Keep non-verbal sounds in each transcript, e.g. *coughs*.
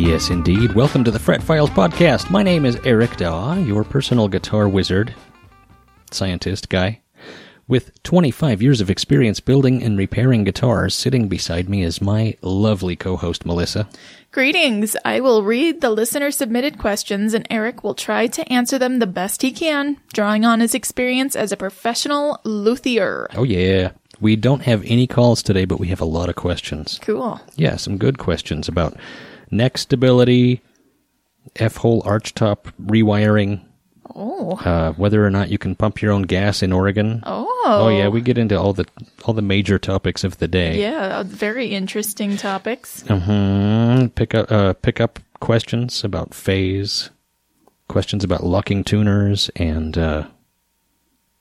Yes, indeed. Welcome to the Fret Files podcast. My name is Eric Daw, your personal guitar wizard, scientist guy. With 25 years of experience building and repairing guitars, sitting beside me is my lovely co host, Melissa. Greetings. I will read the listener submitted questions and Eric will try to answer them the best he can, drawing on his experience as a professional luthier. Oh, yeah. We don't have any calls today, but we have a lot of questions. Cool. Yeah, some good questions about neck stability, F hole archtop rewiring, Oh. uh, whether or not you can pump your own gas in Oregon. Oh. Oh yeah, we get into all the all the major topics of the day. Yeah, very interesting topics. hmm Pick up uh, pick up questions about phase, questions about locking tuners, and uh,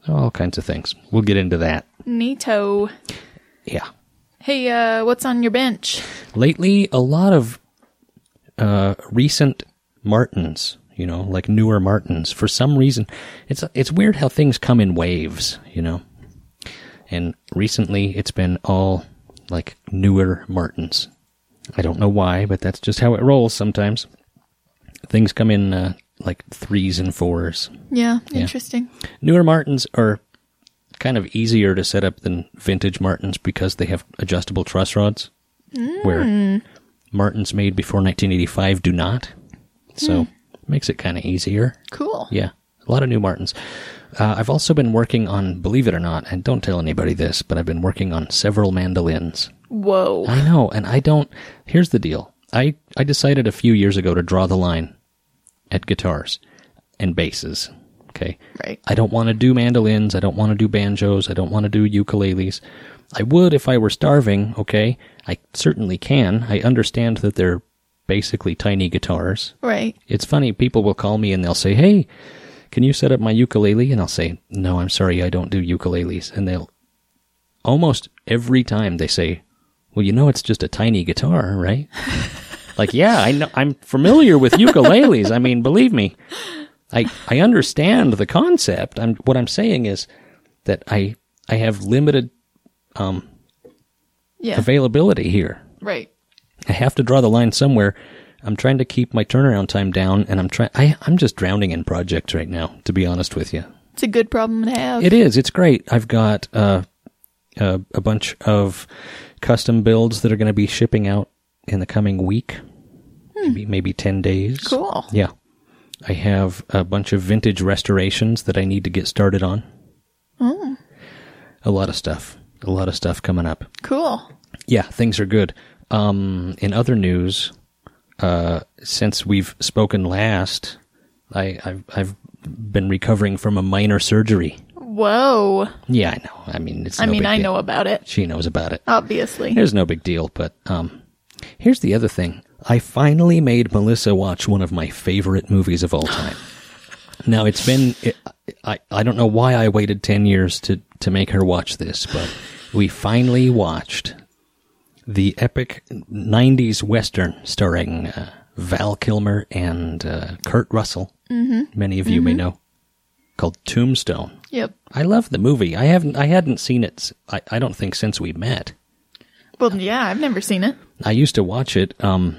all kinds of things. We'll get into that. Neato. Yeah. Hey, uh, what's on your bench? Lately, a lot of uh, recent Martins, you know, like newer Martins. For some reason, it's it's weird how things come in waves, you know. And recently, it's been all like newer Martins. I don't know why, but that's just how it rolls sometimes. Things come in uh, like threes and fours. Yeah, interesting. Newer Martins are kind of easier to set up than vintage Martins because they have adjustable truss rods, where Martins made before 1985 do not. So makes it kind of easier. Cool. Yeah, a lot of new Martins. Uh, I've also been working on, believe it or not, and don't tell anybody this, but I've been working on several mandolins. Whoa. I know, and I don't. Here's the deal. I I decided a few years ago to draw the line at guitars and basses. Okay. Right. I don't want to do mandolins. I don't want to do banjos. I don't want to do ukuleles. I would if I were starving. Okay. I certainly can. I understand that they're basically tiny guitars. Right. It's funny. People will call me and they'll say, "Hey, can you set up my ukulele?" And I'll say, "No, I'm sorry, I don't do ukuleles." And they'll almost every time they say, "Well, you know, it's just a tiny guitar, right?" *laughs* like, yeah, I know, I'm familiar with ukuleles. I mean, believe me, I I understand the concept. I'm what I'm saying is that I I have limited um, Yeah. availability here. Right. I have to draw the line somewhere. I'm trying to keep my turnaround time down, and I'm trying. I I'm just drowning in projects right now. To be honest with you, It's a good problem to have. it is. It's great. I've got uh, a, a bunch of custom builds that are going to be shipping out in the coming week, maybe maybe ten days. Cool. Yeah, I have a bunch of vintage restorations that I need to get started on. A lot of stuff. A lot of stuff coming up. Cool. Yeah, things are good. Um, in other news, uh, since we've spoken last, I, I've I've been recovering from a minor surgery. Whoa. Yeah, I know. I mean, it's. I no mean, big I deal. know about it. She knows about it. Obviously. There's no big deal, but um, here's the other thing. I finally made Melissa watch one of my favorite movies of all time. Now it's been it, I I don't know why I waited ten years to to make her watch this, but we finally watched the epic '90s western starring uh, Val Kilmer and uh, Kurt Russell. Mm-hmm. Many of you may know, called Tombstone. Yep. I love the movie. I haven't I hadn't seen it. I, I don't think since we met. Well, yeah, I've never seen it. I used to watch it um,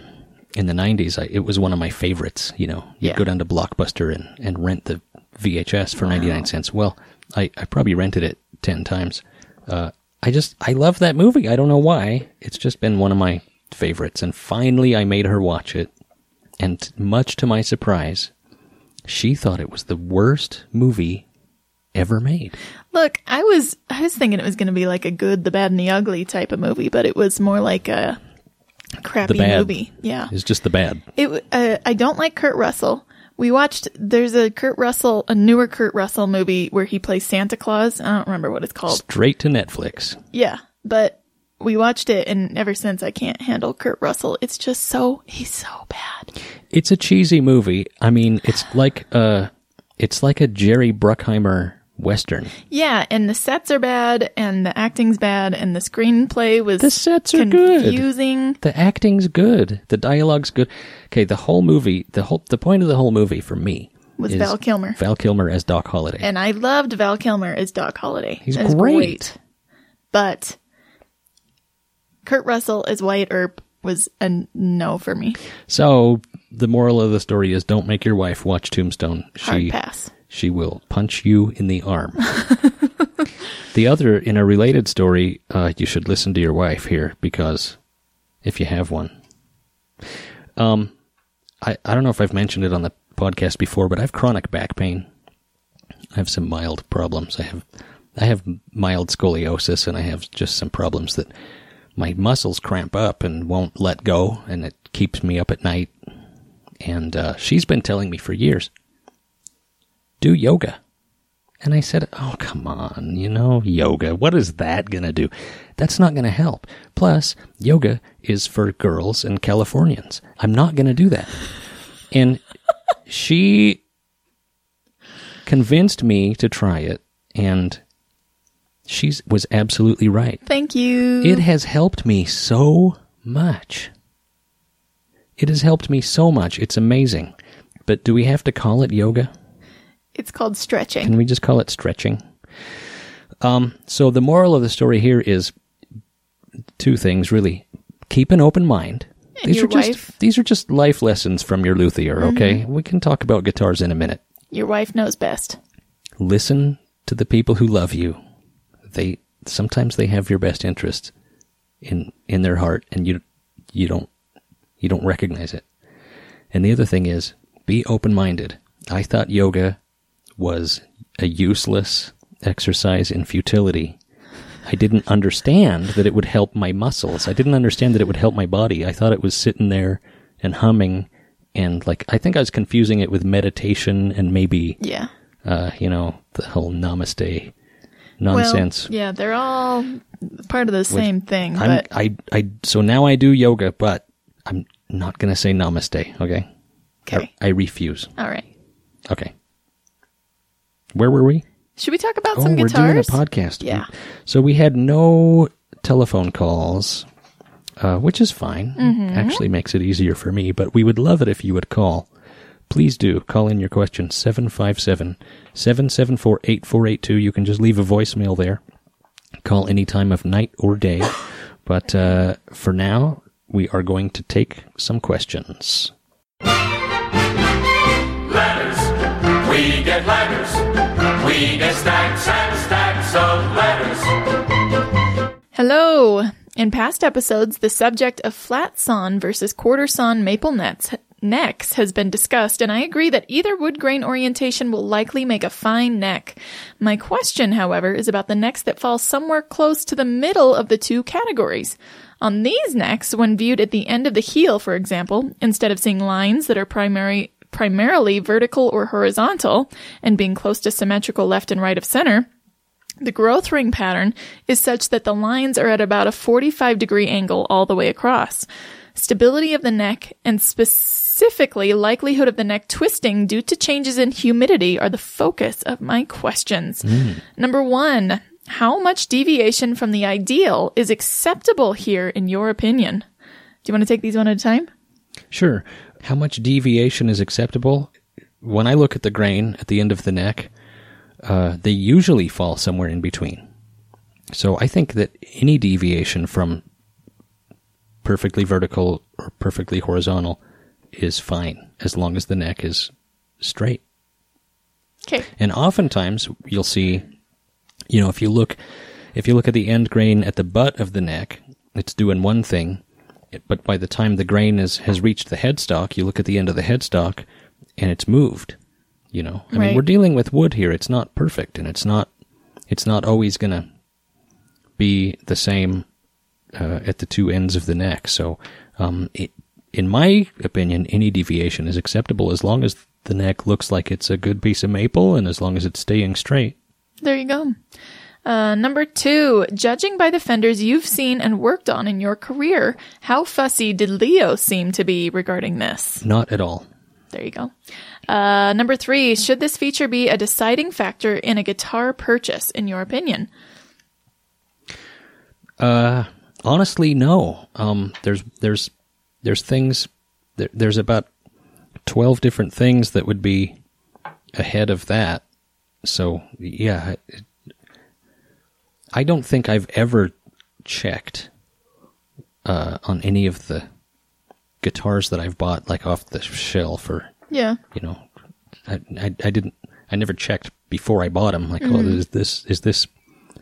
in the 90s. I, it was one of my favorites. You know, you'd Yeah. go down to Blockbuster and, and rent the VHS for 99 cents. Well, I, I probably rented it 10 times. Uh, I just I love that movie. I don't know why. It's just been one of my favorites. And finally, I made her watch it, and much to my surprise, she thought it was the worst movie ever made. Look, I was I was thinking it was going to be like a good, the bad, and the ugly type of movie, but it was more like a crappy movie. Yeah, It's just the bad. it. Uh, I don't like Kurt Russell. We watched. There's a Kurt Russell, a newer Kurt Russell movie where he plays Santa Claus. I don't remember what it's called. Straight to Netflix. Yeah, but we watched it, and ever since I can't handle Kurt Russell. It's just so he's so bad. It's a cheesy movie. I mean, it's like a it's like a Jerry Bruckheimer western. Yeah, and the sets are bad, and the acting's bad, and the screenplay was The sets are good. confusing. The acting's good. The dialogue's good. Okay, the whole movie, the whole the point of the whole movie for me Was Val Kilmer. Val Kilmer as Doc Holliday. And I loved Val Kilmer as Doc Holliday. He's was great. But Kurt Russell as Wyatt Earp was a no for me. so the moral of the story is don't make your wife watch Tombstone. Hard She pass. She will punch you in the arm. *laughs* the other, in a related story, uh, you should listen to your wife here because if you have one, um, I I don't know if I've mentioned it on the podcast before, but I have chronic back pain. I have some mild problems. I have I have mild scoliosis, and I have just some problems that my muscles cramp up and won't let go, and it keeps me up at night. And uh, she's been telling me for years do yoga. And I said, Oh, come on, you know, yoga. What is that going to do? That's not going to help. Plus, yoga is for girls and Californians. I'm not going to do that. *laughs* And she convinced me to try it, and she was absolutely right. Thank you. It has helped me so much. It has helped me so much. It's amazing. But do we have to call it yoga? It's called stretching. Can we just call it stretching? Um, so the moral of the story here is two things really. Keep an open mind. And your are just wife- Mm-hmm. these are just life lessons from your luthier, okay? We can talk about guitars in a minute. Your wife knows best. Listen to the people who love you. They sometimes they have your best interests in in their heart and you you don't you don't recognize it. And the other thing is be open-minded. I thought yoga was a useless exercise in futility. I didn't understand that it would help my muscles. I didn't understand that it would help my body. I thought it was sitting there and humming and like I think I was confusing it with meditation and maybe Yeah. uh, you know, the whole namaste nonsense. Well, yeah, they're all part of the same thing. I'm, But I, I, so now I do yoga, but I'm not going to say namaste, okay? okay, I, I refuse. all right. Okay. Where were we? Should we talk about oh, some we're doing a podcast. Yeah. So we had no telephone calls, uh, which is fine. Mm-hmm. Actually makes it easier for me, but we would love it if you would call. Please do. Call in your question 757 774 8482. You can just leave a voicemail there. Call any time of night or day. *coughs* But uh, for now, we are going to take some questions. Letters. We get letters. We get stacks and stacks of letters. Hello. In past episodes, the subject of flat sawn versus quarter sawn maple nets necks has been discussed, and I agree that either wood grain orientation will likely make a fine neck. My question, however, is about the necks that fall somewhere close to the middle of the two categories. On these necks, when viewed at the end of the heel, for example, instead of seeing lines that are primary primarily vertical or horizontal and being close to symmetrical left and right of center, the growth ring pattern is such that the lines are at about a 45 degree angle all the way across. Stability of the neck and specifically likelihood of the neck twisting due to changes in humidity are the focus of my questions. Hmm. Number one, how much deviation from the ideal is acceptable here in your opinion? Do you want to take these one at a time? Sure. How much deviation is acceptable? When I look at the grain at the end of the neck, uh, they usually fall somewhere in between. So I think that any deviation from perfectly vertical or perfectly horizontal is fine as long as the neck is straight. Okay. And oftentimes you'll see, you know, if you look if you look at the end grain at the butt of the neck, it's doing one thing, but by the time the grain is, has reached the headstock, you look at the end of the headstock and it's moved. You know, I mean, we're dealing with wood here. It's not perfect, and it's not, it's not always gonna be the same uh, at the two ends of the neck. So, um, it, in my opinion, any deviation is acceptable as long as the neck looks like it's a good piece of maple, and as long as it's staying straight. There you go. Uh, number two, judging by the fenders you've seen and worked on in your career, how fussy did Leo seem to be regarding this? Not at all. There you go. Uh, number three, should this feature be a deciding factor in a guitar purchase, in your opinion? Uh, honestly, no. Um, there's there's there's things there, there's about twelve different things that would be ahead of that. So yeah, it, I don't think I've ever checked uh, on any of the guitars that I've bought like off the shelf or Yeah. you know, I, I, I didn't, I never checked before I bought them. Like, oh, is this, is this,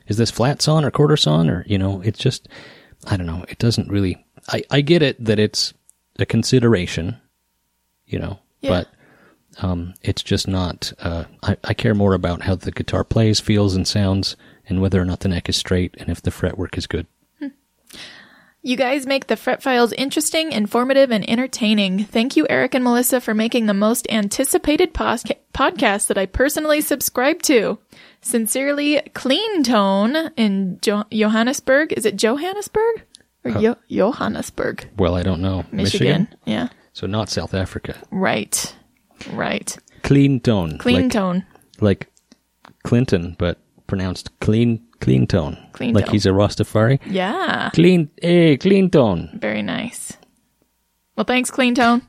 is this flat sawn or quarter sawn or, you know, it's just, I don't know. It doesn't really, I, I get it that it's a consideration, you know, Yeah. but, um, it's just not, uh, I, I care more about how the guitar plays, feels, and sounds and whether or not the neck is straight and if the fretwork is good. You guys make the fret files interesting, informative, and entertaining. Thank you, Eric and Melissa, for making the most anticipated posca- podcast that I personally subscribe to. Sincerely, Clean Tone in jo- Johannesburg. Is it Johannesburg or Uh, Yo- Johannesburg, Well, I don't know. Michigan? Yeah, So not South Africa. right, right. Clean tone. Clean like, Tone. like Clinton, but pronounced clean, clean tone. Clean like tone. he's a Rastafari. Yeah, Clean, hey, clean tone. very nice. Well, thanks, Clean Tone.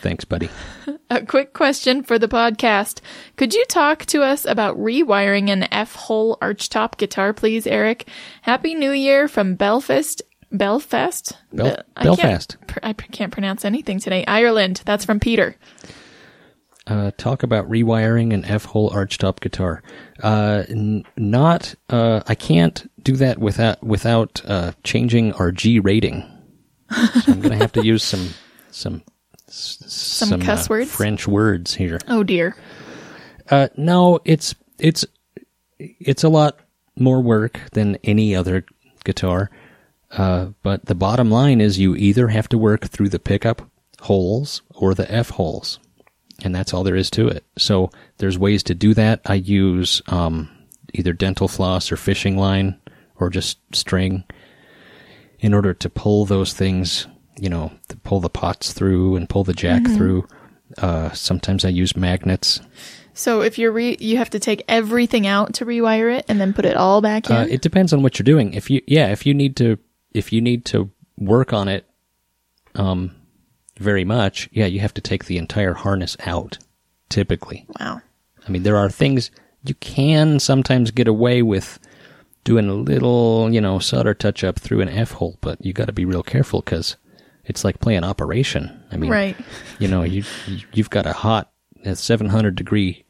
Thanks, buddy. *laughs* A quick question for the podcast. Could you talk to us about rewiring an F hole archtop guitar, please, Eric? Happy New Year from Belfast. Belfast? Bel- I Belfast. Can't, I can't pronounce anything today. Ireland. That's from Peter. Uh, talk about rewiring an F-hole archtop guitar. Uh, n- not, uh, I can't do that without, without, uh, changing our G rating. So I'm gonna have to use some, *laughs* some, some, cuss uh, words? French words here. Oh dear. Uh, no, it's it's it's a lot more work than any other guitar. Uh, but the bottom line is you either have to work through the pickup holes or the F holes, and that's all there is to it. So there's ways to do that. I use um, either dental floss or fishing line or just string in order to pull those things. You know, to pull the pots through and pull the jack through. Uh, sometimes I use magnets. So if you're re- you have to take everything out to rewire it and then put it all back in. Uh, it depends on what you're doing. If you, yeah, if you need to, if you need to work on it, um, very much, yeah, you have to take the entire harness out. Typically, wow. I mean, there are things you can sometimes get away with doing a little, you know, solder touch up through an F hole, but you got to be real careful because it's like playing Operation. I mean, Right. you know, you you've got a hot, a 700 degree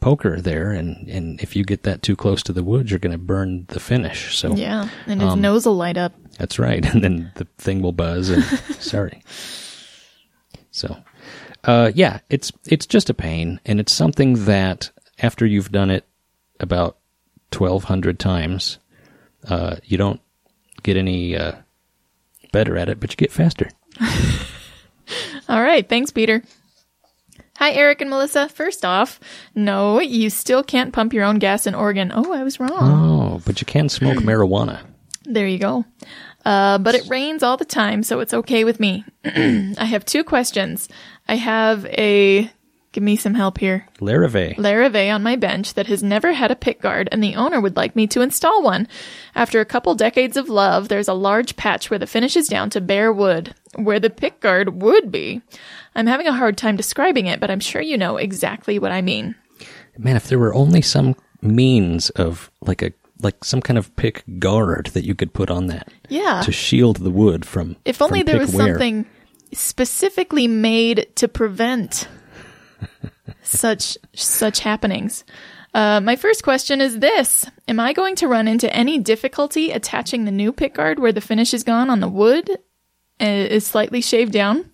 poker there, and and if you get that too close to the wood, you're going to burn the finish. So Yeah. And his Um, nose will light up. that's right, *laughs* and then the thing will buzz. And sorry. So, uh, yeah, it's it's just a pain, and it's something that after you've done it about twelve hundred times, uh, you don't get any uh, better at it, but you get faster. *laughs* All right. Thanks, Peter. Hi, Eric and Melissa. First off, no, you still can't pump your own gas in Oregon. Oh, I was wrong. Oh, but you can smoke *clears throat* marijuana. There you go. Uh, but it rains all the time, so it's okay with me. *clears throat* I have two questions. I have a, give me some help here. Larrivee. Larrivee on my bench that has never had a pick guard, and the owner would like me to install one. After a couple decades of love, there's a large patch where the finish is down to bare wood, where the pick guard would be. I'm having a hard time describing it, but I'm sure you know exactly what I mean. Man, if there were only some means of like a like some kind of pick guard that you could put on that Yeah. to shield the wood from If only from there was wear. something specifically made to prevent such such happenings. Uh, my first question is this Am I going to run into any difficulty attaching the new pick guard where the finish is gone on the wood uh, is slightly shaved down?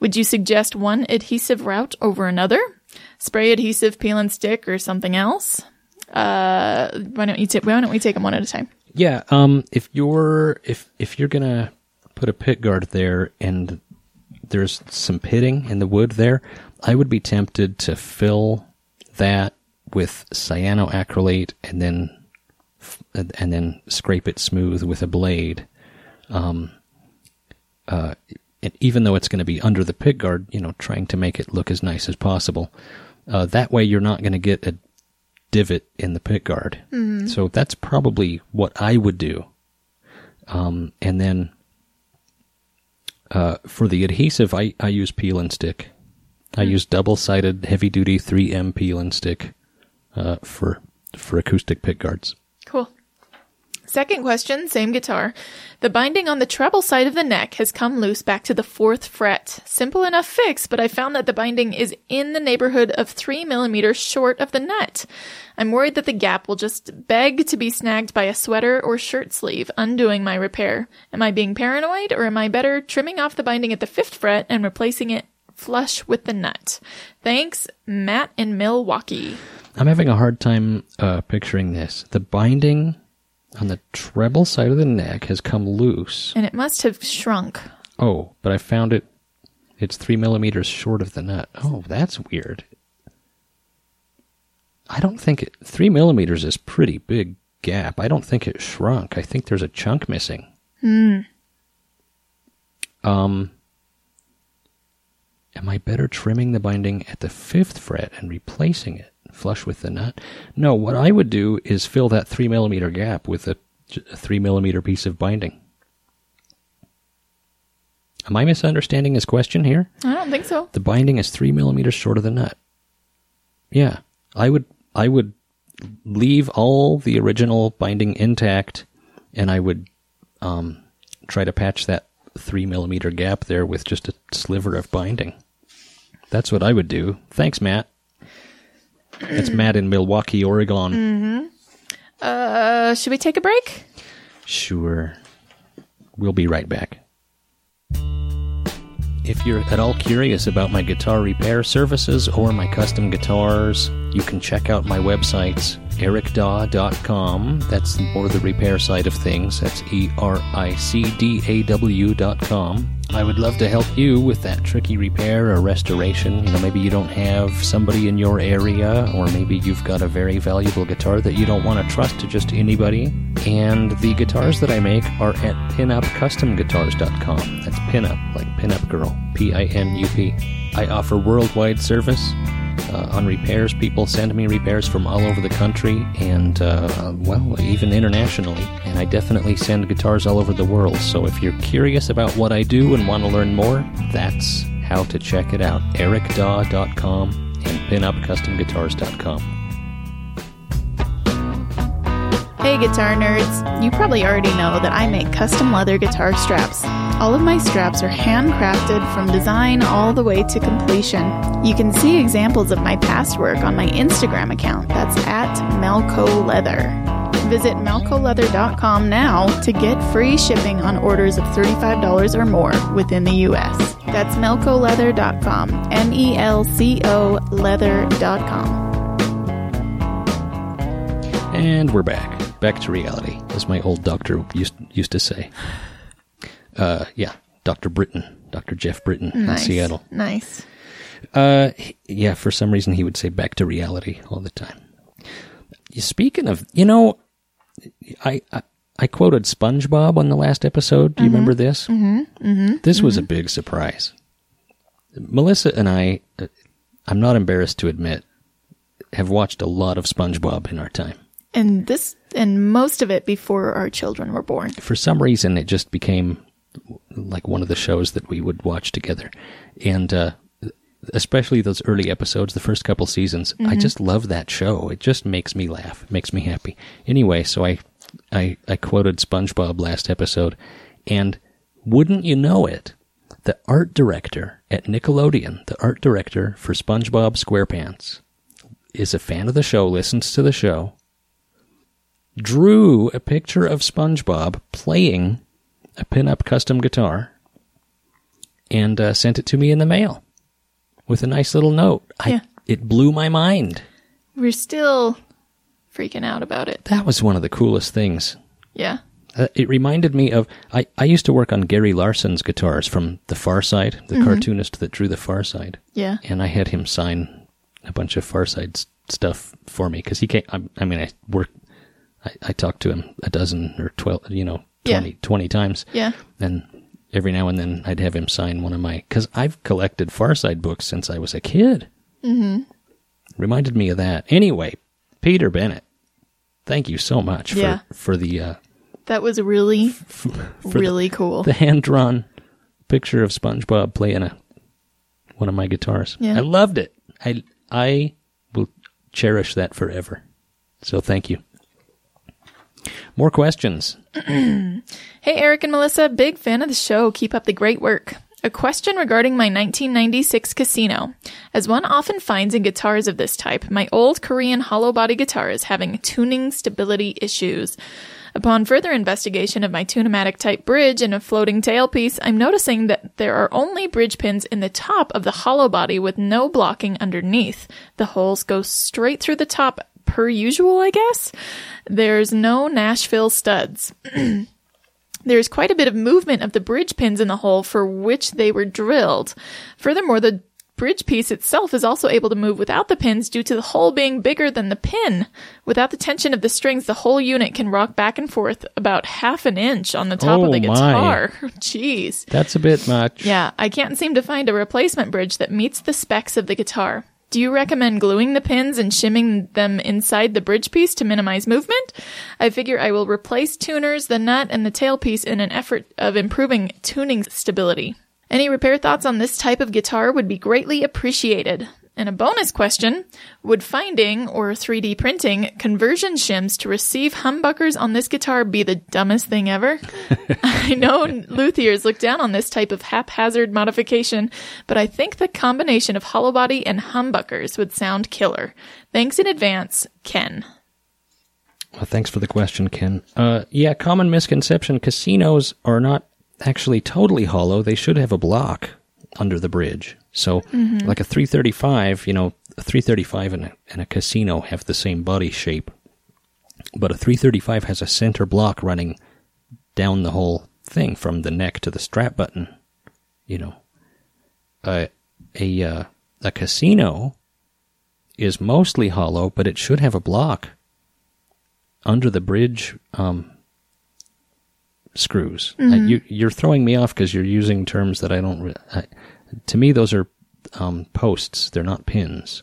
Would you suggest one adhesive route over another? Spray adhesive, peel and stick, or something else? Uh, why don't you ta- why don't we take them one at a time? Yeah, um, if you're if if you're gonna put a pick guard there and there's some pitting in the wood there, I would be tempted to fill that with cyanoacrylate and then and then scrape it smooth with a blade. Um, uh, even though it's going to be under the pick guard, you know, trying to make it look as nice as possible. Uh, that way, you're not going to get a divot in the pick guard. So that's probably what I would do. Um, and then uh, for the adhesive, I, I use peel and stick. I use double sided heavy duty 3M peel and stick uh, for for acoustic pit guards. Second question, same guitar. The binding on the treble side of the neck has come loose back to the fourth fret. Simple enough fix, but I found that the binding is in the neighborhood of three millimeters short of the nut. I'm worried that the gap will just beg to be snagged by a sweater or shirt sleeve, undoing my repair. Am I being paranoid, or am I better trimming off the binding at the fifth fret and replacing it flush with the nut? Thanks, Matt in Milwaukee. I'm having a hard time uh, picturing this. The binding on the treble side of the neck has come loose. And it must have shrunk. Oh, but I found it. It's three millimeters short of the nut. Oh, that's weird. I don't think it. Three millimeters is pretty big gap. I don't think it shrunk. I think there's a chunk missing. Hmm. Um. Am I better trimming the binding at the fifth fret and replacing it flush with the nut? No. What I would do is fill that three millimeter gap with a, a three millimeter piece of binding. Am I misunderstanding his question here? I don't think so. The binding is three millimeters short of the nut. Yeah, I would I would leave all the original binding intact, and I would um, try to patch that three millimeter gap there with just a sliver of binding. That's what I would do. Thanks, Matt. It's Matt in Milwaukee, Oregon. Uh, should we take a break? Sure. We'll be right back. If you're at all curious about my guitar repair services or my custom guitars, you can check out my websites, ericdaw.com. That's more the repair side of things. That's E R I C D A W.com. I would love to help you with that tricky repair or restoration. You know, maybe you don't have somebody in your area, or maybe you've got a very valuable guitar that you don't want to trust to just anybody. And the guitars that I make are at pinupcustomguitars.com. That's pinup, like pinup girl, P I N U P. I offer worldwide service uh, on repairs. People send me repairs from all over the country and, uh, well, even internationally. And I definitely send guitars all over the world. So if you're curious about what I do and want to learn more, that's how to check it out. ericdaw.com and pinupcustomguitars.com. Hey, guitar nerds! You probably already know that I make custom leather guitar straps. All of my straps are handcrafted from design all the way to completion. You can see examples of my past work on my Instagram account. That's at Melco Leather. Visit melcoleather.com now to get free shipping on orders of $35 or more within the U.S. That's melcoleather.com. M E L C O leather.com. And we're back. Back to reality, as my old doctor used, used to say. Uh, yeah, Dr. Britton, Dr. Jeff Britton in Seattle. Nice. Uh, yeah, for some reason he would say back to reality all the time. Speaking of, you know, I, I, I quoted SpongeBob on the last episode. Do you remember this? Mm-hmm. Mm-hmm. This was a big surprise. Melissa and I, uh, I'm not embarrassed to admit, have watched a lot of SpongeBob in our time. And this, and most of it before our children were born. for some reason it just became like one of the shows that we would watch together. And uh especially those early episodes the first couple seasons i just love that show. It just makes me laugh. It makes me happy. Anyway so i i i quoted spongebob last episode. And wouldn't you know it the art director at nickelodeon the art director for spongebob squarepants is a fan of the show, listens to the show, drew a picture of SpongeBob playing a pinup custom guitar and uh, sent it to me in the mail with a nice little note. Yeah. I, it blew my mind. We're still freaking out about it. That was one of the coolest things. Yeah. Uh, it reminded me of I, I used to work on Gary Larson's guitars from The Far Side, the cartoonist that drew The Far Side, Yeah. and I had him sign a bunch of Far Side s- stuff for me because he can't. I, I mean, I work. I, I talked to him a dozen or twelve, you know, Yeah. 20, 20 times, Yeah. and every now and then I'd have him sign one of my because I've collected Far Side books since I was a kid. Mm-hmm. Reminded me of that. Anyway, Peter Bennett, thank you so much Yeah. for for the. Uh, That was really, for really cool. the hand drawn picture of SpongeBob playing a one of my guitars. Yeah. I loved it. I I will cherish that forever. So thank you. More questions. *clears throat* Hey, Eric and Melissa, big fan of the show. Keep up the great work. A question regarding my 1996 Casino. As one often finds in guitars of this type, my old Korean hollow body guitar is having tuning stability issues. Upon further investigation of my Tunematic type bridge and a floating tailpiece, I'm noticing that there are only bridge pins in the top of the hollow body with no blocking underneath. The holes go straight through the top per usual, I guess. There's no Nashville studs. *clears throat* There's quite a bit of movement of the bridge pins in the hole for which they were drilled. Furthermore, the bridge piece itself is also able to move without the pins due to the hole being bigger than the pin. Without the tension of the strings, the whole unit can rock back and forth about half an inch on the top Oh, of the my. guitar. *laughs* Jeez. That's a bit much. Yeah, I can't seem to find a replacement bridge that meets the specs of the guitar. Do you recommend gluing the pins and shimming them inside the bridge piece to minimize movement? I figure I will replace tuners, the nut, and the tailpiece in an effort of improving tuning stability. Any repair thoughts on this type of guitar would be greatly appreciated. And a bonus question Would finding or 3D printing conversion shims to receive humbuckers on this guitar be the dumbest thing ever? *laughs* I know luthiers look down on this type of haphazard modification, but I think the combination of hollow body and humbuckers would sound killer. Thanks in advance, Ken. Well, thanks for the question, Ken. Uh, yeah, common misconception: casinos are not actually totally hollow. They should have a block under the bridge. So, like a 335, you know, a 335 and a, and a casino have the same body shape, but a 335 has a center block running down the whole thing from the neck to the strap button. You know, a a uh, a casino is mostly hollow, but it should have a block under the bridge um, screws. Uh, you, you're throwing me off because you're using terms that I don't. Re- I, to me, those are um, posts. They're not pins,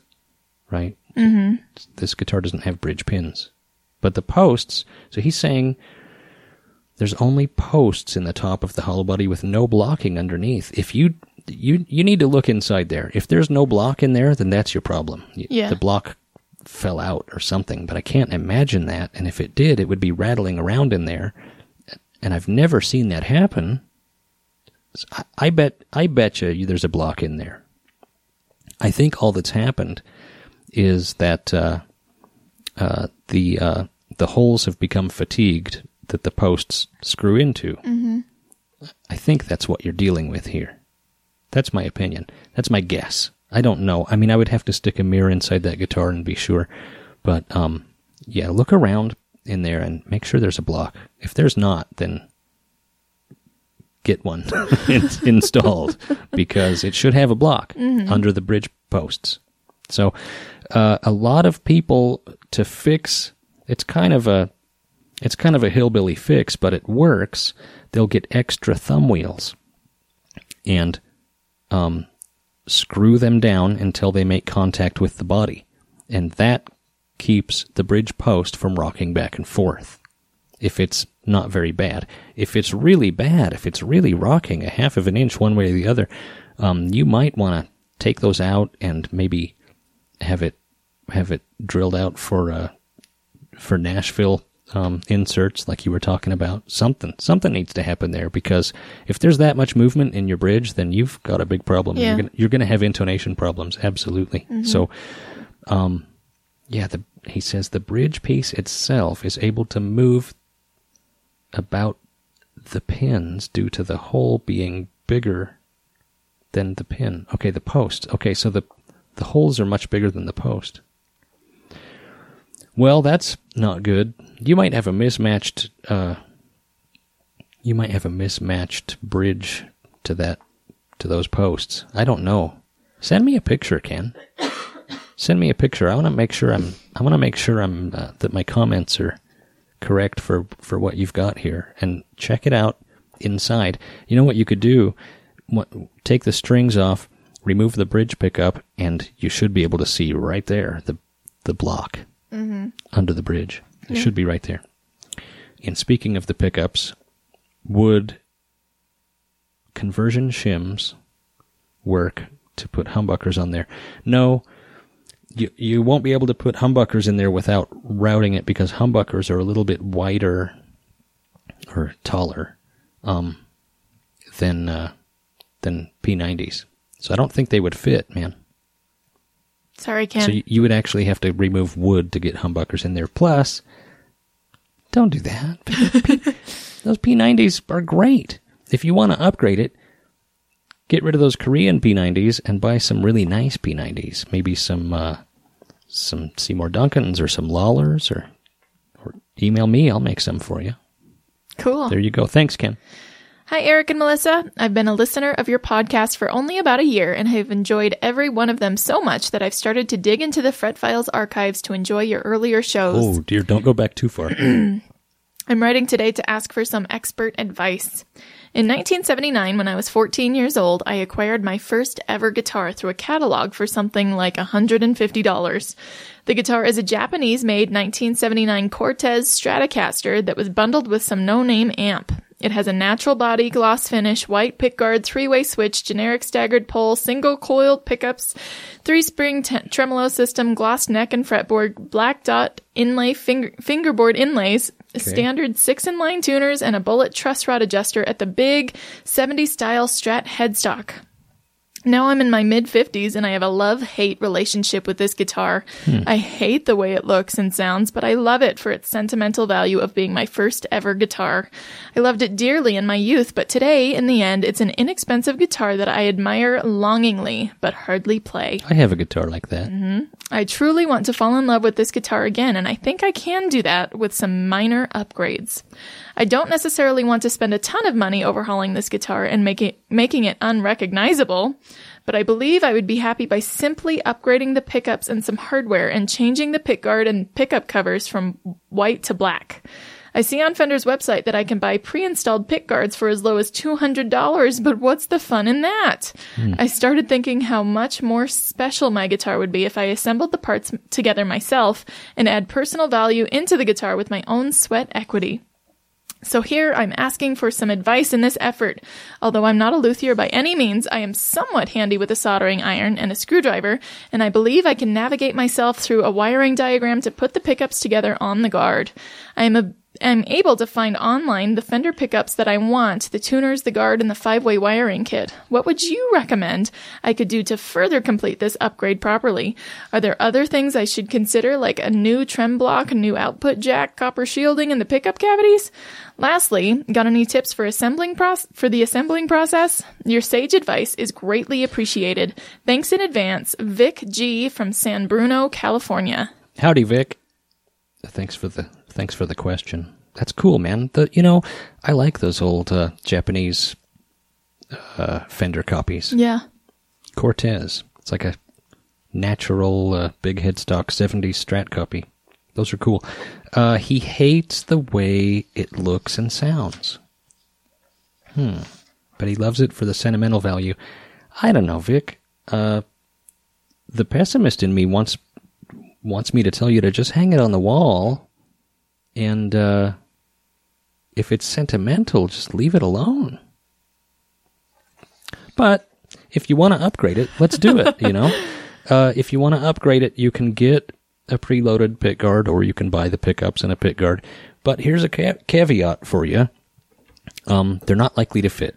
right? Mm-hmm. This guitar doesn't have bridge pins, but the posts. So he's saying there's only posts in the top of the hollow body with no blocking underneath. If you you you need to look inside there. If there's no block in there, then that's your problem. Yeah. The block fell out or something, but I can't imagine that. And if it did, it would be rattling around in there. And I've never seen that happen. I bet I bet you there's a block in there. I think all that's happened is that uh, uh, the uh, the holes have become fatigued that the posts screw into. Mm-hmm. I think that's what you're dealing with here. That's my opinion. That's my guess. I don't know. I mean, I would have to stick a mirror inside that guitar and be sure. But um, yeah, look around in there and make sure there's a block. If there's not, then get one *laughs* in- installed because it should have a block under the bridge posts. So uh, a lot of people to fix it's kind of a it's kind of a hillbilly fix, but it works. They'll get extra thumb wheels and um, screw them down until they make contact with the body, and that keeps the bridge post from rocking back and forth. If it's not very bad, if it's really bad, if it's really rocking a half of an inch one way or the other, um, you might want to take those out and maybe have it have it drilled out for uh, for Nashville um, inserts, like you were talking about. Something something needs to happen there because if there's that much movement in your bridge, then you've got a big problem. Yeah. You're gonna, you're going to have intonation problems, absolutely. So, um, Yeah, the he says the bridge piece itself is able to move about the pins due to the hole being bigger than the pin. Okay, the post. Okay, so the the holes are much bigger than the post. Well, that's not good. You might have a mismatched uh you might have a mismatched bridge to that to those posts. I don't know. Send me a picture, Ken. *coughs* Send me a picture. I want to make sure I'm I want to make sure I'm uh, that my comments are correct for for what you've got here and check it out inside. You know what you could do? What, take the strings off, remove the bridge pickup, and you should be able to see right there the the block mm-hmm. under the bridge. It should be right there. And speaking of the pickups, would conversion shims work to put humbuckers on there? No, you you won't be able to put humbuckers in there without routing it because humbuckers are a little bit wider or taller um, than uh, than P90s. So I don't think they would fit, man. Sorry, Ken. So you, you would actually have to remove wood to get humbuckers in there. Plus, don't do that. P- *laughs* those P90s are great. If you want to upgrade it, get rid of those Korean P90s and buy some really nice P90s. Maybe some uh, some Seymour Duncans or some Lollars or or email me. I'll make some for you. cool. There you go. Thanks, Ken. Hi, Eric and Melissa. I've been a listener of your podcast for only about a year and have enjoyed every one of them so much that I've started to dig into the Fret Files archives to enjoy your earlier shows. Oh dear, don't go back too far. *clears throat* I'm writing today to ask for some expert advice. In 1979, when I was 14 years old, I acquired my first ever guitar through a catalog for something like $150. The guitar is a Japanese made 1979 Cortez Stratocaster that was bundled with some no name amp. It has a natural body, gloss finish, white pickguard, three way switch, generic staggered pole, single coiled pickups, three spring t- tremolo system, gloss neck and fretboard, black dot inlay finger- fingerboard inlays, standard six in line tuners, and a bullet truss rod adjuster at the big 70 style Strat headstock. Now I'm in my mid 50s and I have a love hate relationship with this guitar. Hmm. I hate the way it looks and sounds, but I love it for its sentimental value of being my first ever guitar. I loved it dearly in my youth, but today, in the end, it's an inexpensive guitar that I admire longingly, but hardly play. I have a guitar like that. Mm-hmm. I truly want to fall in love with this guitar again, and I think I can do that with some minor upgrades. I don't necessarily want to spend a ton of money overhauling this guitar and make it, making it unrecognizable, but I believe I would be happy by simply upgrading the pickups and some hardware and changing the pickguard and pickup covers from white to black. I see on Fender's website that I can buy pre-installed pickguards for as low as $200, but what's the fun in that? Hmm. I started thinking how much more special my guitar would be if I assembled the parts together myself and add personal value into the guitar with my own sweat equity. So here I'm asking for some advice in this effort. Although I'm not a luthier by any means, I am somewhat handy with a soldering iron and a screwdriver, and I believe I can navigate myself through a wiring diagram to put the pickups together on the guard. I am a am able to find online the Fender pickups that I want, the tuners, the guard, and the five-way wiring kit. What would you recommend I could do to further complete this upgrade properly? Are there other things I should consider, like a new trem block, a new output jack, copper shielding, and the pickup cavities? Lastly, got any tips for assembling proc- for the assembling process? Your sage advice is greatly appreciated. Thanks in advance, Vic G from San Bruno, California. Howdy, Vic. Thanks for the thanks for the question. That's cool, man. The you know I like those old uh, Japanese uh, Fender copies. Yeah. Cortez. It's like a natural uh, big headstock '70s Strat copy. Those are cool. Uh, he hates the way it looks and sounds. Hmm. But he loves it for the sentimental value. I don't know, Vic. Uh, the pessimist in me wants wants me to tell you to just hang it on the wall, and uh, if it's sentimental, just leave it alone. But if you want to upgrade it, let's do it. You know, *laughs* uh, if you want to upgrade it, you can get a preloaded pick guard, or you can buy the pickups and a pick guard. But here's a ca- caveat for you: um, they're not likely to fit.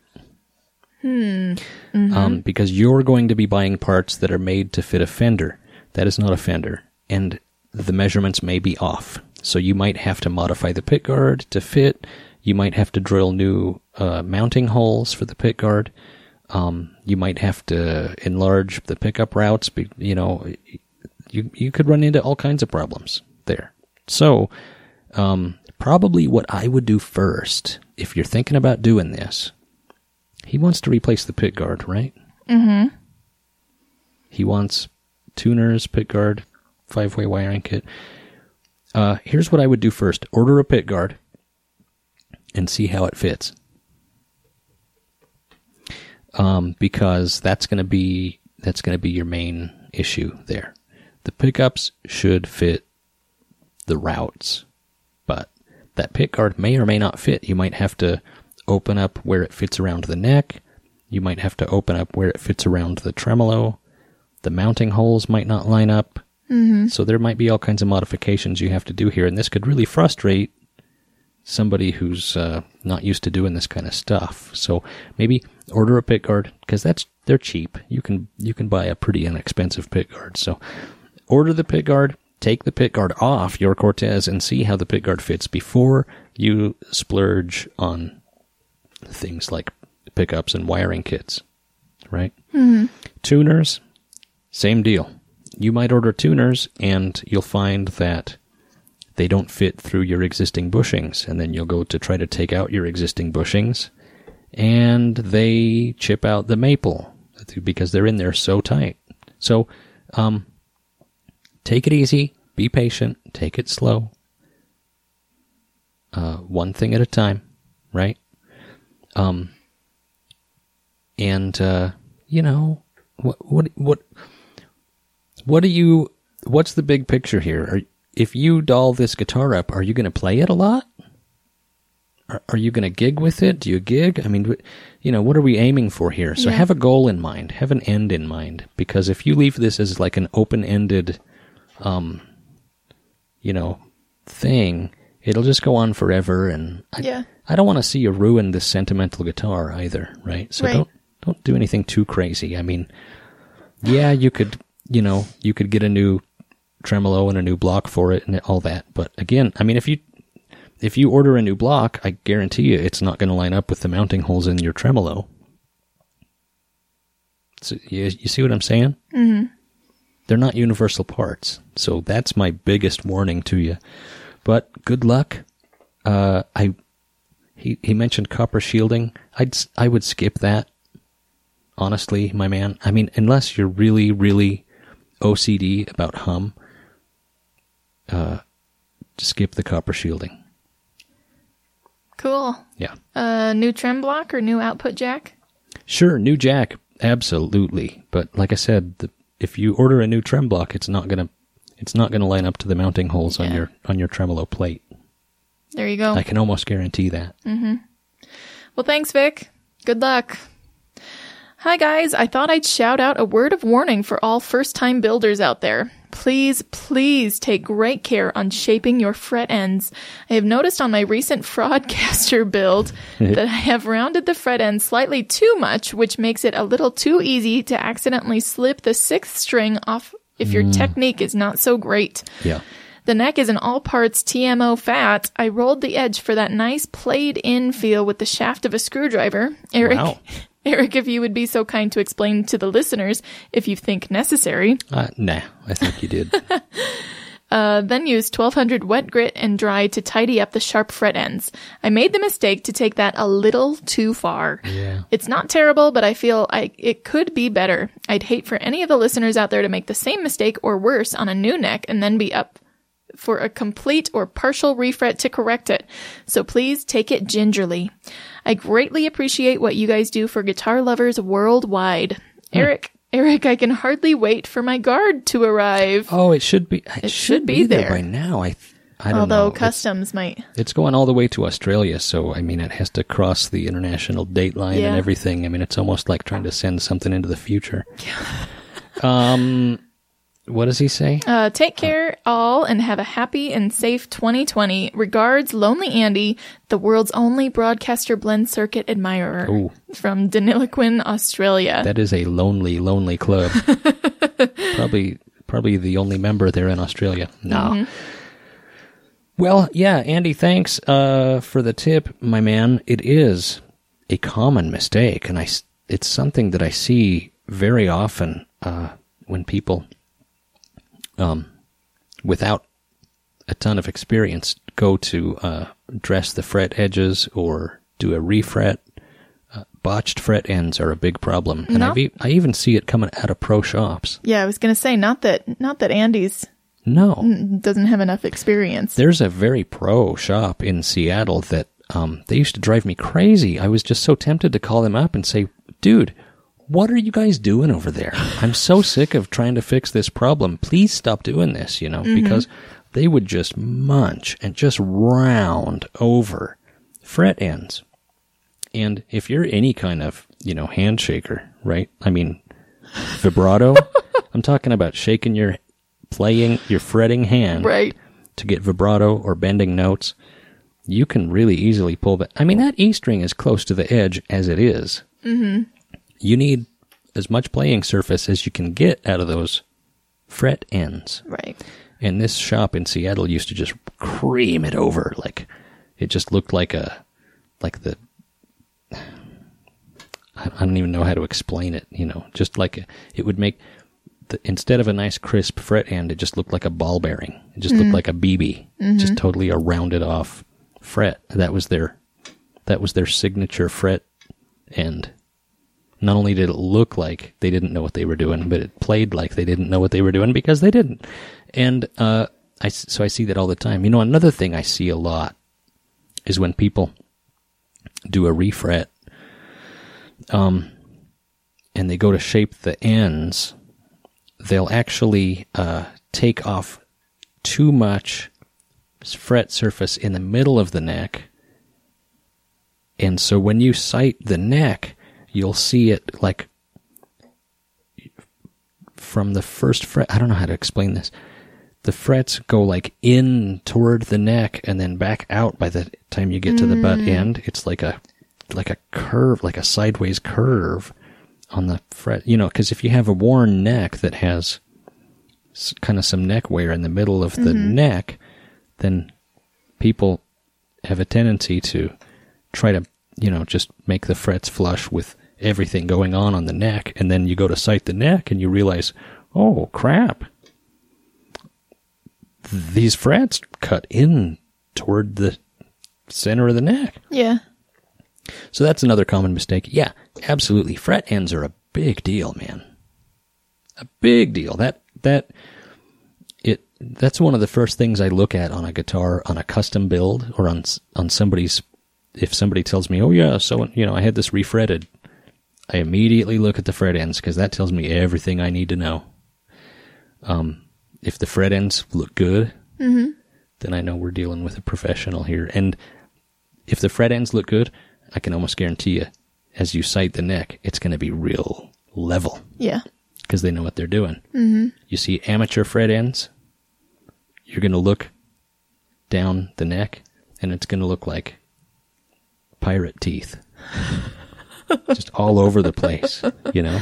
Um, because you're going to be buying parts that are made to fit a fender. That is not a fender. And the measurements may be off. So you might have to modify the pick guard to fit. You might have to drill new uh, mounting holes for the pick guard. Um, you might have to enlarge the pickup routes. Be, you know, you you could run into all kinds of problems there. So, um, probably what I would do first, if you're thinking about doing this, he wants to replace the pick guard, right? Mm-hmm. He wants tuners, pick guard, five way wiring kit. Uh, here's what I would do first: order a pick guard and see how it fits. Um, because that's going to be that's going to be your main issue there. The pickups should fit the routes, but that pick guard may or may not fit. You might have to open up where it fits around the neck. You might have to open up where it fits around the tremolo. The mounting holes might not line up. Mm-hmm. So there might be all kinds of modifications you have to do here, and this could really frustrate somebody who's uh, not used to doing this kind of stuff. So maybe order a pick guard because that's they're cheap. You can you can buy a pretty inexpensive pick guard. So order the pick guard, take the pick guard off your Cortez, and see how the pick guard fits before you splurge on things like pickups and wiring kits. Right? Tuners, same deal. You might order tuners, and you'll find that they don't fit through your existing bushings, and then you'll go to try to take out your existing bushings, and they chip out the maple because they're in there so tight. So, um, take it easy, be patient, take it slow, uh, one thing at a time, right? Um, and uh, you know what what what what do you what's the big picture here? Are, if you doll this guitar up, are you going to play it a lot? Are, are you going to gig with it? Do you gig? I mean, you know, what are we aiming for here? So Yeah. have a goal in mind, have an end in mind, because if you leave this as like an open-ended, um, you know, thing, it'll just go on forever, and I, Yeah. I don't want to see you ruin this sentimental guitar either, right? So Right. don't don't do anything too crazy. I mean, yeah, you could, you know, you could get a new tremolo and a new block for it and all that. But again, I mean, if you if you order a new block, I guarantee you it's not going to line up with the mounting holes in your tremolo. So you, you see what I'm saying? Mm-hmm. They're not universal parts, so that's my biggest warning to you. But good luck. Uh, I he he mentioned copper shielding. I'd I would skip that. Honestly, my man. I mean, unless you're really really OCD about hum, uh, skip the copper shielding. Cool. Yeah. Uh, new trem block or new output jack? Sure, new jack, absolutely. But like I said, the, if you order a new trem block, it's not gonna it's not gonna line up to the mounting holes on your on your tremolo plate. There you go. I can almost guarantee that. Mm-hmm. Well, thanks, Vic. Good luck. Hi, guys. I thought I'd shout out a word of warning for all first time builders out there. Please, please take great care on shaping your fret ends. I have noticed on my recent *laughs* Fraudcaster build mm-hmm. that I have rounded the fret end slightly too much, which makes it a little too easy to accidentally slip the sixth string off if your mm. technique is not so great. Yeah. The neck is an Allparts TMO fat. I rolled the edge for that nice played in feel with the shaft of a screwdriver. Eric, Wow. *laughs* *laughs* Eric, if you would be so kind to explain to the listeners if you think necessary. Uh, nah, I think you did. *laughs* Uh, then use 1200 wet grit and dry to tidy up the sharp fret ends. I made the mistake to take that a little too far. Yeah. It's not terrible, but I feel I, it could be better. I'd hate for any of the listeners out there to make the same mistake or worse on a new neck and then be up for a complete or partial refret to correct it. So please take it gingerly. I greatly appreciate what you guys do for guitar lovers worldwide. Eric, Eric, I can hardly wait for my guard to arrive. Oh, it should be. It, should be there. by now. I. I don't Although know. It's- customs might. It's going all the way to Australia, so I mean, it has to cross the international date line Yeah. and everything. I mean, it's almost like trying to send something into the future. Yeah. *laughs* Um, what does he say? Uh, take care all and have a happy and safe 2020. Regards, Lonely Andy, the world's only broadcaster blend circuit admirer. Ooh. From Deniliquin, Australia. That is a lonely, lonely club. *laughs* probably, Probably the only member there in Australia. No. Well, yeah, Andy, thanks uh, for the tip, my man. It is a common mistake, and I, it's something that I see very often uh, when people, um, without a ton of experience, go to uh, dress the fret edges or do a refret. Uh, botched fret ends are a big problem, and No. I've e- I even see it coming out of pro shops. Yeah, I was gonna say not that not that Andy's No, doesn't have enough experience. There's a very pro shop in Seattle that um, they used to drive me crazy. I was just so tempted to call them up and say, dude, what are you guys doing over there? I'm so sick of trying to fix this problem. Please stop doing this, you know, because they would just munch and just round over fret ends. And if you're any kind of, you know, handshaker, right? I mean, vibrato, *laughs* I'm talking about shaking your playing your fretting hand Right. to get vibrato or bending notes, you can really easily pull that. I mean, that E string is close to the edge as it is. Mm-hmm. You need as much playing surface as you can get out of those fret ends. Right. And this shop in Seattle used to just cream it over. Like, it just looked like a, like the, I don't even know how to explain it, you know, just like a, it would make, the, instead of a nice crisp fret end, it just looked like a ball bearing. It just looked mm-hmm. like a BB, mm-hmm. just totally a rounded off fret. That was their, that was their signature fret end. Not only did it look like they didn't know what they were doing, but it played like they didn't know what they were doing because they didn't. And uh, I so I see that all the time. You know, another thing I see a lot is when people do a refret, um, and they go to shape the ends, they'll actually uh, take off too much fret surface in the middle of the neck. And so when you sight the neck, you'll see it like from the first fret. I don't know how to explain this. The frets go like in toward the neck and then back out by the time you get to the butt mm. end. It's like a like a curve, like a sideways curve on the fret. You know, because if you have a worn neck that has kind of some neck wear in the middle of the mm-hmm. neck, then people have a tendency to try to, you know, just make the frets flush with everything going on on the neck, and then you go to sight the neck and you realize, oh crap, these frets cut in toward the center of the neck. Yeah. So that's another common mistake. Yeah, absolutely. Fret ends are a big deal, man. A big deal. That that it that's one of the first things I look at on a guitar on a custom build or on on somebody's if somebody tells me, "Oh yeah, so you know, I had this refretted." I immediately look at the fret ends because that tells me everything I need to know. Um, if the fret ends look good, then I know we're dealing with a professional here. And if the fret ends look good, I can almost guarantee you, as you sight the neck, it's going to be real level Yeah. because they know what they're doing. Mm-hmm. You see amateur fret ends, you're going to look down the neck, and it's going to look like pirate teeth. *laughs* Just all over the place, you know?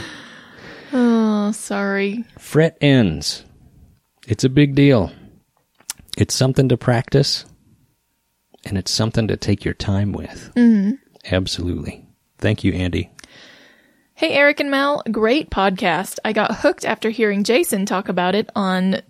Oh, sorry. Fret ends. It's a big deal. It's something to practice, and it's something to take your time with. Mm-hmm. Absolutely. Thank you, Andy. Hey, Eric and Mel, great podcast. I got hooked after hearing Jason talk about it on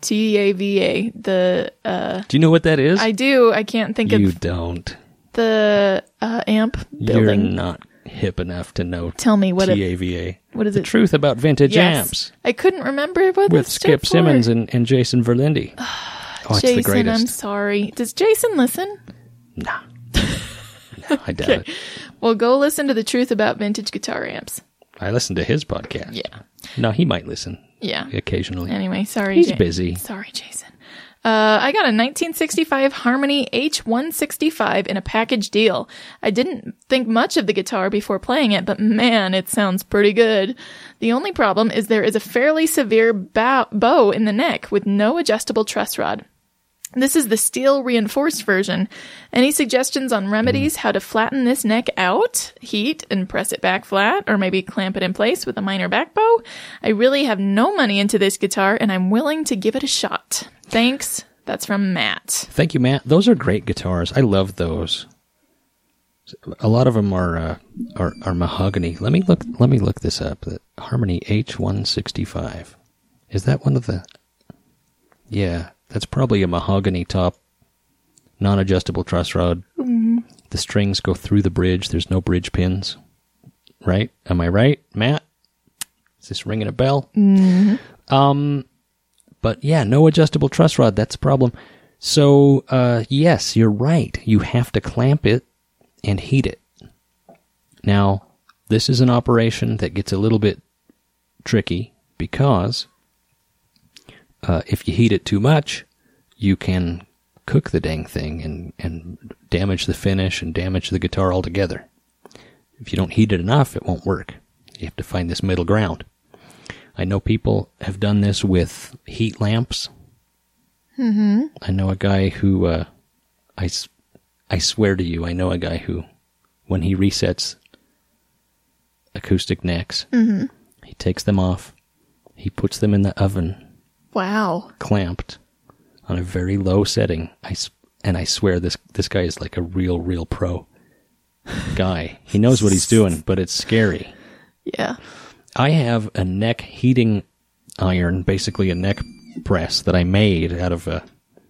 TAVA. The uh, Do you know what that is? I do. I can't think you of You don't. the uh, amp You're not hip enough to know Tell me what it, TAVA. what is the it? truth about vintage Yes. amps I couldn't remember what with it Skip for. Simmons and, and Jason Verlinde. *sighs* oh, it's Jason, the greatest. I'm sorry. Does Jason listen? Nah. *laughs* no, I doubt it. Well, go listen to the truth about vintage guitar amps. I listened to his podcast. Yeah. No, he might listen Yeah. occasionally. Anyway, sorry. He's busy. Sorry, Jason. Uh, I got a 1965 Harmony H165 in a package deal. I didn't think much of the guitar before playing it, but man, it sounds pretty good. The only problem is there is a fairly severe bow, bow in the neck with no adjustable truss rod. This is the steel reinforced version. Any suggestions on remedies how to flatten this neck out? Heat and press it back flat, or maybe clamp it in place with a minor back bow? I really have no money into this guitar and I'm willing to give it a shot. Thanks. That's from Matt. Thank you, Matt. Those are great guitars. I love those. A lot of them are uh, are, are mahogany. Let me look. Let me look this up. The Harmony H one sixty five. Is that one of the? Yeah, that's probably a mahogany top, non-adjustable truss rod. The strings go through the bridge. There's no bridge pins. Right? Am I right, Matt? Is this ringing a bell? Um, but yeah, no adjustable truss rod. That's a problem. So, uh, yes, you're right. You have to clamp it and heat it. Now, this is an operation that gets a little bit tricky because uh, if you heat it too much, you can cook the dang thing and, and damage the finish and damage the guitar altogether. If you don't heat it enough, it won't work. You have to find this middle ground. I know people have done this with heat lamps. Mm-hmm. I know a guy who, uh, I, I swear to you, I know a guy who, when he resets acoustic necks, he takes them off, he puts them in the oven, Wow. clamped on a very low setting. I and I swear this this guy is like a real real pro guy. He knows what he's doing, but it's scary. Yeah. I have a neck heating iron, basically a neck press that I made out of a.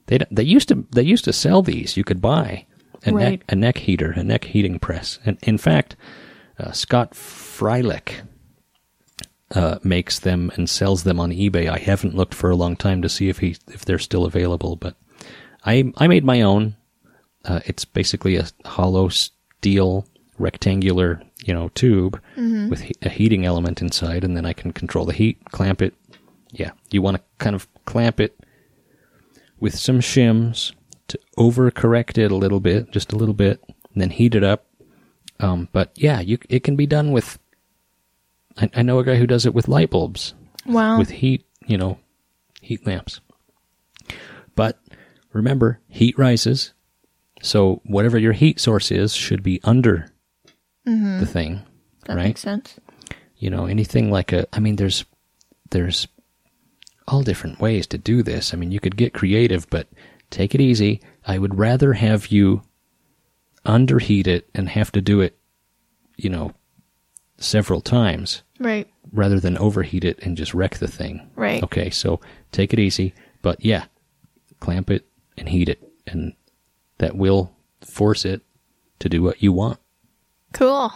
They they used to they used to sell these. You could buy a Right. neck a neck heater, a neck heating press, and in fact, uh, Scott Freilich uh, makes them and sells them on eBay. I haven't looked for a long time to see if he if they're still available, but I I made my own. Uh, it's basically a hollow steel rectangular, you know, tube with he- a heating element inside, and then I can control the heat, clamp it. Yeah, you want to kind of clamp it with some shims to overcorrect it a little bit, just a little bit, and then heat it up. Um, but yeah, you it can be done with. I, I know a guy who does it with light bulbs Wow. with heat, you know, heat lamps. But remember, heat rises. So whatever your heat source is should be under mm-hmm. the thing, that right? makes sense. You know, anything like a I mean there's there's all different ways to do this. I mean, you could get creative, but take it easy. I would rather have you underheat it and have to do it, you know, several times Right. rather than overheat it and just wreck the thing. Right. Okay, so take it easy, but yeah, clamp it and heat it, and that will force it to do what you want. Cool.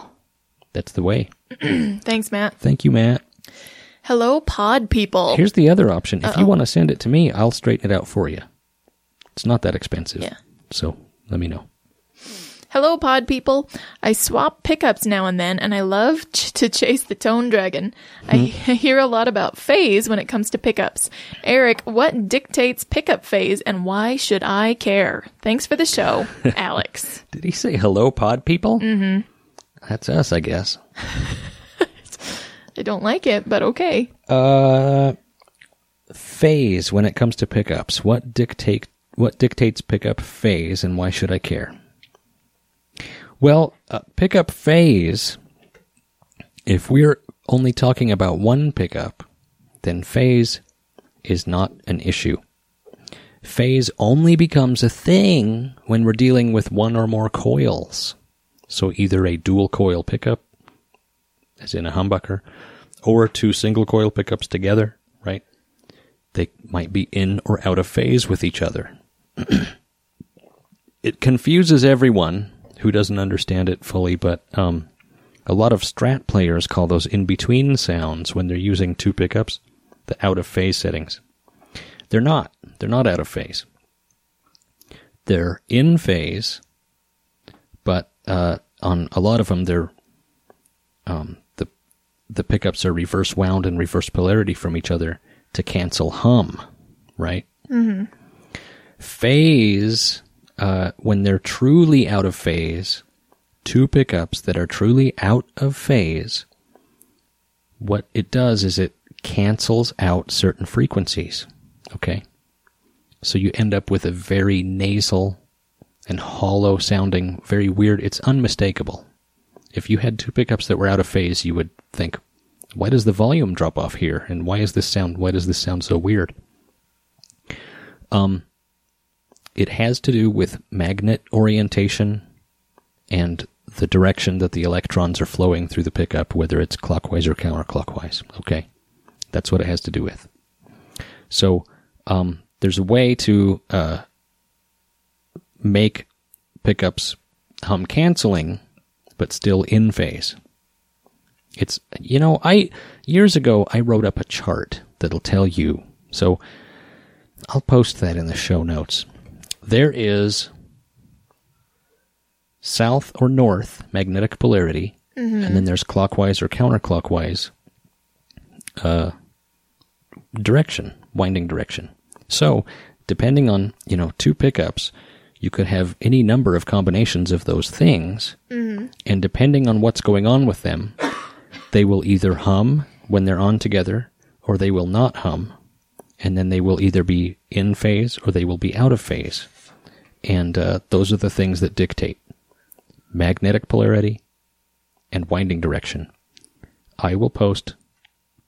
That's the way. *clears throat* Thanks, Matt. Thank you, Matt. Hello, pod people. Here's the other option. If you Uh-oh. want to send it to me, I'll straighten it out for you. It's not that expensive. Yeah. So let me know. Hello, pod people. I swap pickups now and then, and I love *laughs* ch- to chase the tone dragon. I *laughs* hear a lot about phase when it comes to pickups. Eric, what dictates pickup phase, and why should I care? Thanks for the show, *laughs* Alex. Did he say hello, pod people? Mm-hmm. That's us, I guess. I don't like it, but okay. Uh, phase when it comes to pickups. What dictate what dictates pickup phase, and why should I care? Well, uh, pickup phase. If we're only talking about one pickup, then phase is not an issue. Phase only becomes a thing when we're dealing with one or more coils. So either a dual coil pickup, as in a humbucker, or two single coil pickups together, right? They might be in or out of phase with each other. *clears throat* it confuses everyone who doesn't understand it fully, but um, a lot of strat players call those in between sounds when they're using two pickups, the out of phase settings. They're not. They're not out of phase. They're in phase, but uh, on a lot of them, they're um, the the pickups are reverse wound and reverse polarity from each other to cancel hum, right? Mm-hmm. Phase, uh, when they're truly out of phase, two pickups that are truly out of phase, what it does is it cancels out certain frequencies. Okay? So you end up with a very nasal and hollow sounding, very weird. It's unmistakable. If you had two pickups that were out of phase, you would think, why does the volume drop off here? And why is this sound, why does this sound so weird? Um, it has to do with magnet orientation and the direction that the electrons are flowing through the pickup, whether it's clockwise or counterclockwise. Okay. That's what it has to do with. So, um, there's a way to, uh, make pickups hum canceling, but still in phase. It's, you know, I, years ago, I wrote up a chart that'll tell you. So I'll post that in the show notes. There is south or north magnetic polarity, and then there's clockwise or counterclockwise uh, direction, winding direction. So, depending on you know two pickups, you could have any number of combinations of those things, and depending on what's going on with them, they will either hum when they're on together, or they will not hum, and then they will either be in phase or they will be out of phase. And uh, those are the things that dictate magnetic polarity and winding direction. I will post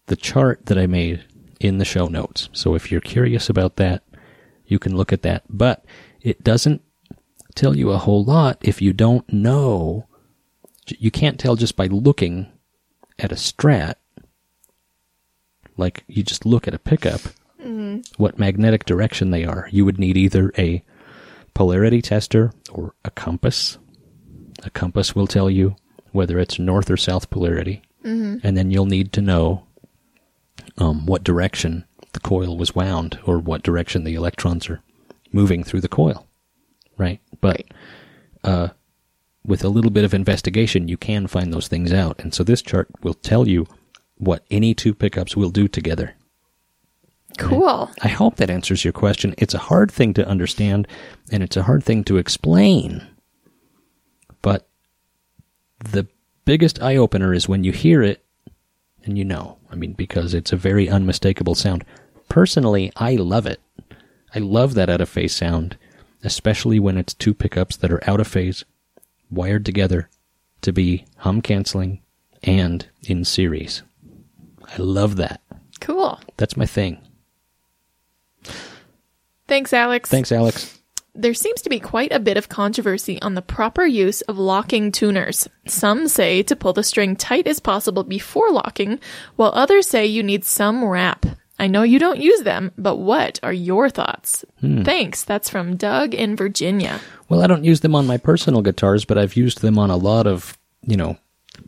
the chart that I made in the show notes. So if you're curious about that, you can look at that. But it doesn't tell you a whole lot if you don't know. You can't tell just by looking at a strat. Like you just look at a pickup, what magnetic direction they are. You would need either a polarity tester or a compass. A compass will tell you whether it's north or south polarity. And then you'll need to know um, what direction the coil was wound or what direction the electrons are moving through the coil. Right? But uh, with a little bit of investigation, you can find those things out. And so this chart will tell you what any two pickups will do together. Cool. I hope that answers your question. It's a hard thing to understand and it's a hard thing to explain. But the biggest eye opener is when you hear it and you know. I mean, because it's a very unmistakable sound. Personally, I love it. I love that out of phase sound, especially when it's two pickups that are out of phase, wired together to be hum canceling and in series. I love that. Cool. That's my thing. Thanks, Alex. Thanks, Alex. There seems to be quite a bit of controversy on the proper use of locking tuners. Some say to pull the string tight as possible before locking, while others say you need some wrap. I know you don't use them, but what are your thoughts? Thanks. That's from Doug in Virginia. Well, I don't use them on my personal guitars, but I've used them on a lot of, you know,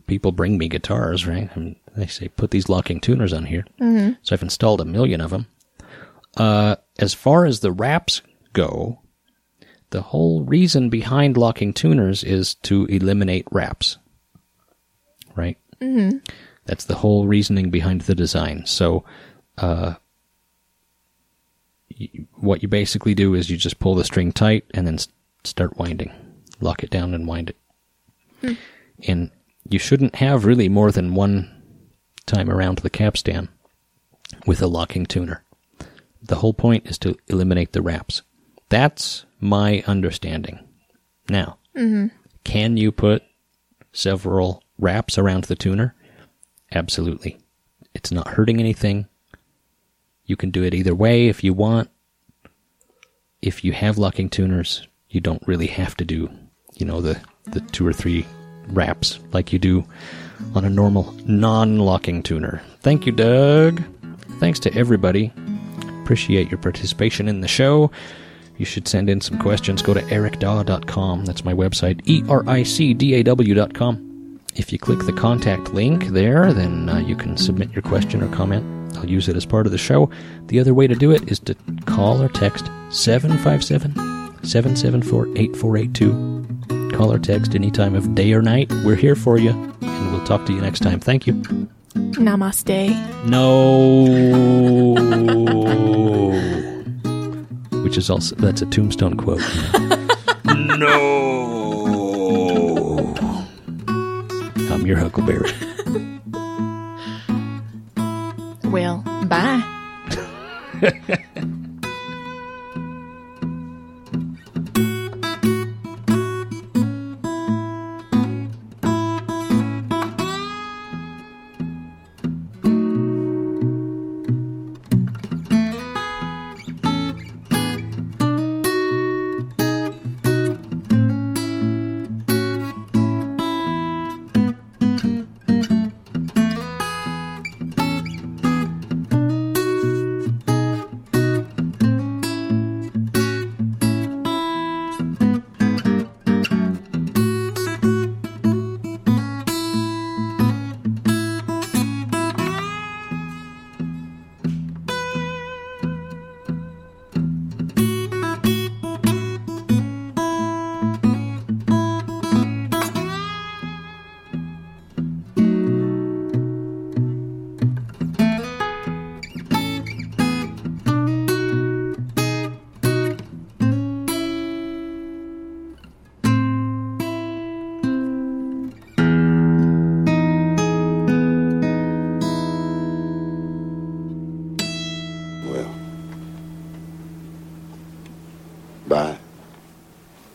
people bring me guitars, right? And they say, put these locking tuners on here. Mm-hmm. So I've installed a million of them. Uh, as far as the wraps go, the whole reason behind locking tuners is to eliminate wraps. Right? Mm-hmm. That's the whole reasoning behind the design. So, uh, what you basically do is you just pull the string tight and then start winding. Lock it down and wind it. And you shouldn't have really more than one time around the capstan with a locking tuner. The whole point is to eliminate the wraps. That's my understanding. Now, can you put several wraps around the tuner? Absolutely. It's not hurting anything. You can do it either way if you want. If you have locking tuners, you don't really have to do, you know, the, the two or three wraps like you do on a normal non locking tuner. Thank you, Doug. Thanks to everybody. Appreciate your participation in the show. You should send in some questions. Go to ericdaw.com. That's my website, E R I C D A W.com. If you click the contact link there, then uh, you can submit your question or comment. I'll use it as part of the show. The other way to do it is to call or text 757 774 8482. Call or text any time of day or night. We're here for you, and we'll talk to you next time. Thank you. Namaste. No. Which is also that's a tombstone quote. *laughs* no. I'm your Huckleberry.